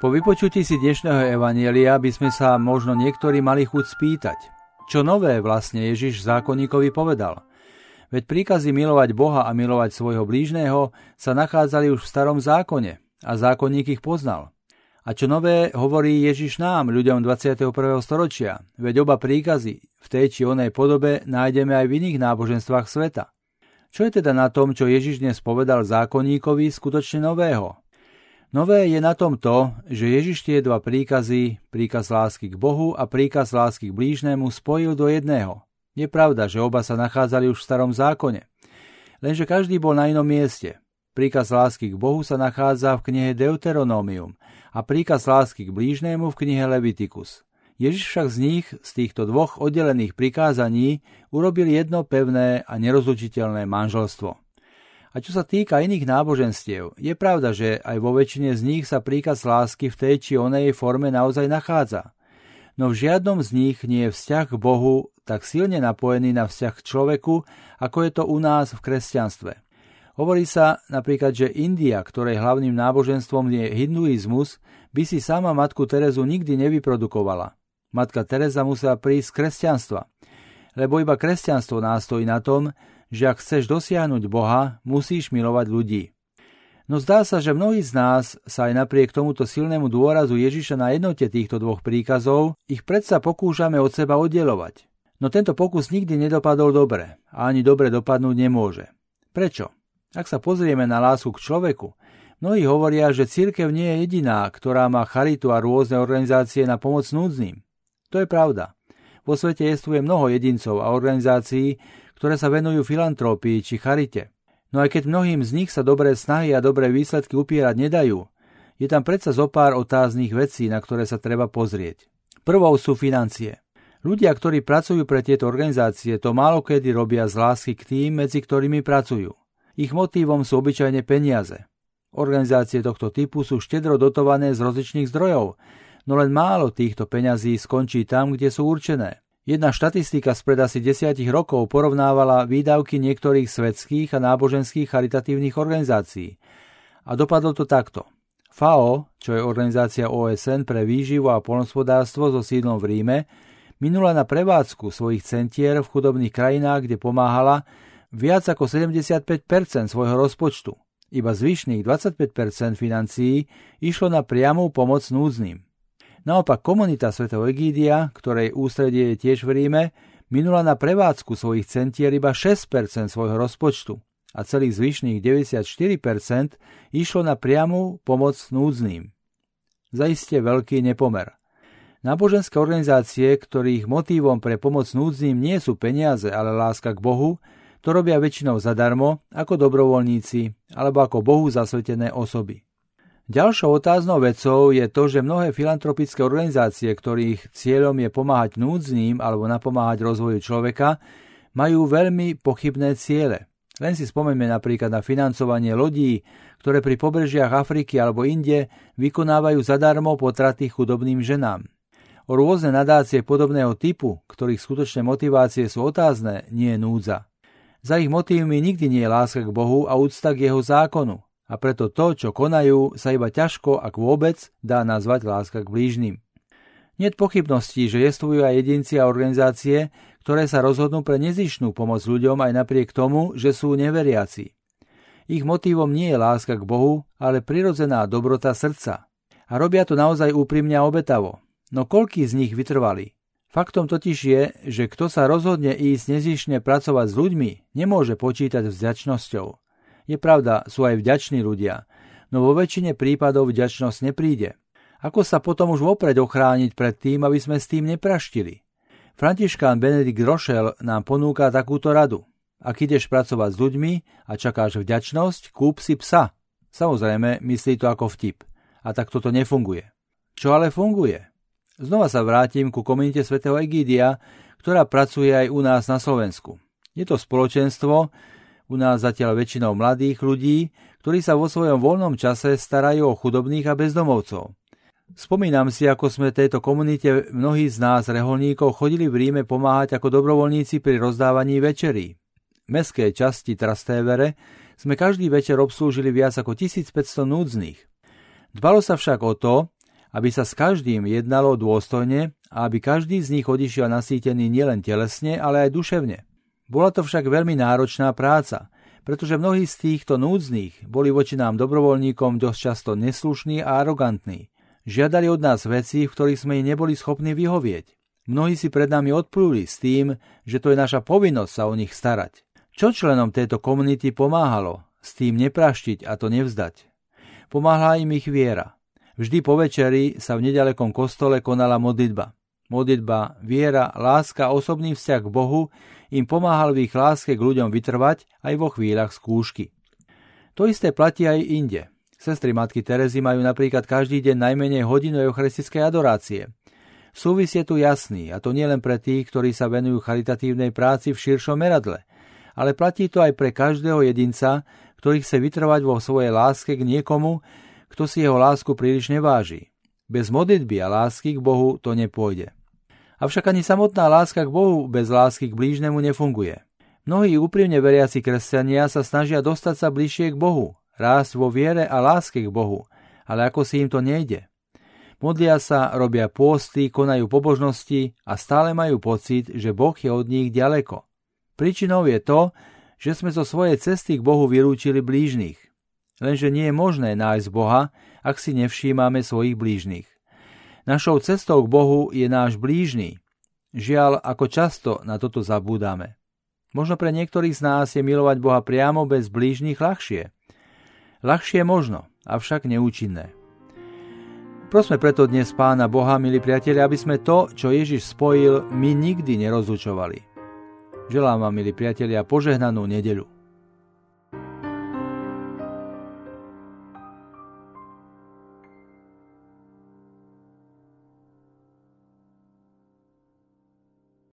Po vypočutí si dnešného evanielia by sme sa možno niektorí mali chuť spýtať, čo nové vlastne Ježiš zákonníkovi povedal. Veď príkazy milovať Boha a milovať svojho blížneho sa nachádzali už v starom zákone a zákonník ich poznal. A čo nové hovorí Ježiš nám, ľuďom 21. storočia, veď oba príkazy v tej či onej podobe nájdeme aj v iných náboženstvách sveta. Čo je teda na tom, čo Ježiš dnes povedal zákonníkovi skutočne nového? Nové je na tom to, že Ježiš tie dva príkazy, príkaz lásky k Bohu a príkaz lásky k blížnemu spojil do jedného. Je pravda, že oba sa nachádzali už v starom zákone. Lenže každý bol na inom mieste. Príkaz lásky k Bohu sa nachádza v knihe Deuteronomium a príkaz lásky k blížnému v knihe Leviticus. Ježiš však z nich, z týchto dvoch oddelených prikázaní, urobil jedno pevné a nerozlučiteľné manželstvo. A čo sa týka iných náboženstiev, je pravda, že aj vo väčšine z nich sa príkaz lásky v tej či onej forme naozaj nachádza. No v žiadnom z nich nie je vzťah k Bohu tak silne napojený na vzťah k človeku, ako je to u nás v kresťanstve. Hovorí sa napríklad, že India, ktorej hlavným náboženstvom je hinduizmus, by si sama matku Terezu nikdy nevyprodukovala. Matka Teresa musela prísť z kresťanstva, lebo iba kresťanstvo nástojí na tom, že ak chceš dosiahnuť Boha, musíš milovať ľudí. No zdá sa, že mnohí z nás sa aj napriek tomuto silnému dôrazu Ježiša na jednote týchto dvoch príkazov ich predsa pokúšame od seba oddelovať. No tento pokus nikdy nedopadol dobre a ani dobre dopadnúť nemôže. Prečo? Ak sa pozrieme na lásku k človeku, mnohí hovoria, že církev nie je jediná, ktorá má charitu a rôzne organizácie na pomoc núdznym. To je pravda. Vo svete jestvuje mnoho jedincov a organizácií, ktoré sa venujú filantrópii či charite. No aj keď mnohým z nich sa dobré snahy a dobré výsledky upierať nedajú, je tam predsa zo pár otáznych vecí, na ktoré sa treba pozrieť. Prvou sú financie. Ľudia, ktorí pracujú pre tieto organizácie, to málo kedy robia z lásky k tým, medzi ktorými pracujú. Ich motívom sú obyčajne peniaze. Organizácie tohto typu sú štedro dotované z rozličných zdrojov, no len málo týchto peňazí skončí tam, kde sú určené. Jedna štatistika spred asi desiatich rokov porovnávala výdavky niektorých svetských a náboženských charitatívnych organizácií. A dopadlo to takto. FAO, čo je organizácia OSN pre výživu a polnospodárstvo so sídlom v Ríme, minula na prevádzku svojich centier v chudobných krajinách, kde pomáhala, viac ako 75% svojho rozpočtu. Iba zvyšných 25% financií išlo na priamú pomoc núdznym. Naopak komunita svätého Egídia, ktorej ústredie je tiež v Ríme, minula na prevádzku svojich centier iba 6% svojho rozpočtu a celých zvyšných 94% išlo na priamu pomoc núdznym. Zaiste veľký nepomer. Náboženské organizácie, ktorých motívom pre pomoc núdznym nie sú peniaze, ale láska k Bohu, to robia väčšinou zadarmo, ako dobrovoľníci alebo ako Bohu zasvetené osoby. Ďalšou otáznou vecou je to, že mnohé filantropické organizácie, ktorých cieľom je pomáhať núdznym alebo napomáhať rozvoju človeka, majú veľmi pochybné ciele. Len si spomeňme napríklad na financovanie lodí, ktoré pri pobrežiach Afriky alebo inde vykonávajú zadarmo potraty chudobným ženám. O rôzne nadácie podobného typu, ktorých skutočné motivácie sú otázne, nie je núdza. Za ich motívmi nikdy nie je láska k Bohu a úcta k jeho zákonu, a preto to, čo konajú, sa iba ťažko, ak vôbec, dá nazvať láska k blížnym. Nie pochybností, že jestvujú aj jedinci a organizácie, ktoré sa rozhodnú pre nezišnú pomoc ľuďom aj napriek tomu, že sú neveriaci. Ich motívom nie je láska k Bohu, ale prirodzená dobrota srdca. A robia to naozaj úprimne a obetavo. No koľký z nich vytrvali? Faktom totiž je, že kto sa rozhodne ísť nezišne pracovať s ľuďmi, nemôže počítať s vďačnosťou. Je pravda, sú aj vďační ľudia, no vo väčšine prípadov vďačnosť nepríde. Ako sa potom už vopred ochrániť pred tým, aby sme s tým nepraštili? Františkán Benedikt Rošel nám ponúka takúto radu. Ak ideš pracovať s ľuďmi a čakáš vďačnosť, kúp si psa. Samozrejme, myslí to ako vtip. A tak toto nefunguje. Čo ale funguje? Znova sa vrátim ku komunite svätého Egídia, ktorá pracuje aj u nás na Slovensku. Je to spoločenstvo, u nás zatiaľ väčšinou mladých ľudí, ktorí sa vo svojom voľnom čase starajú o chudobných a bezdomovcov. Spomínam si, ako sme tejto komunite mnohí z nás, reholníkov, chodili v Ríme pomáhať ako dobrovoľníci pri rozdávaní večerí. V meskej časti Trastevere sme každý večer obslúžili viac ako 1500 núdznych. Dbalo sa však o to, aby sa s každým jednalo dôstojne a aby každý z nich odišiel nasýtený nielen telesne, ale aj duševne. Bola to však veľmi náročná práca, pretože mnohí z týchto núdznych boli voči nám dobrovoľníkom dosť často neslušní a arogantní. Žiadali od nás veci, v ktorých sme im neboli schopní vyhovieť. Mnohí si pred nami odplúli s tým, že to je naša povinnosť sa o nich starať. Čo členom tejto komunity pomáhalo? S tým nepraštiť a to nevzdať. Pomáhala im ich viera. Vždy po večeri sa v nedalekom kostole konala modlitba. Modlitba, viera, láska, osobný vzťah k Bohu im pomáhal v ich láske k ľuďom vytrvať aj vo chvíľach skúšky. To isté platí aj inde. Sestry Matky Terezy majú napríklad každý deň najmenej hodinu eucharistickej adorácie. Súvis je tu jasný, a to nielen pre tých, ktorí sa venujú charitatívnej práci v širšom meradle, ale platí to aj pre každého jedinca, ktorý chce vytrvať vo svojej láske k niekomu, kto si jeho lásku príliš neváži. Bez modlitby a lásky k Bohu to nepôjde. Avšak ani samotná láska k Bohu bez lásky k blížnemu nefunguje. Mnohí úprimne veriaci kresťania sa snažia dostať sa bližšie k Bohu, rásť vo viere a láske k Bohu, ale ako si im to nejde. Modlia sa, robia pôsty, konajú pobožnosti a stále majú pocit, že Boh je od nich ďaleko. Príčinou je to, že sme zo svojej cesty k Bohu vylúčili blížnych. Lenže nie je možné nájsť Boha, ak si nevšímame svojich blížnych. Našou cestou k Bohu je náš blížny. Žiaľ, ako často na toto zabúdame. Možno pre niektorých z nás je milovať Boha priamo bez blížnych ľahšie. Ľahšie možno, avšak neúčinné. Prosme preto dnes Pána Boha, milí priatelia, aby sme to, čo Ježiš spojil, my nikdy nerozlučovali. Želám vám, milí priatelia, požehnanú nedeľu.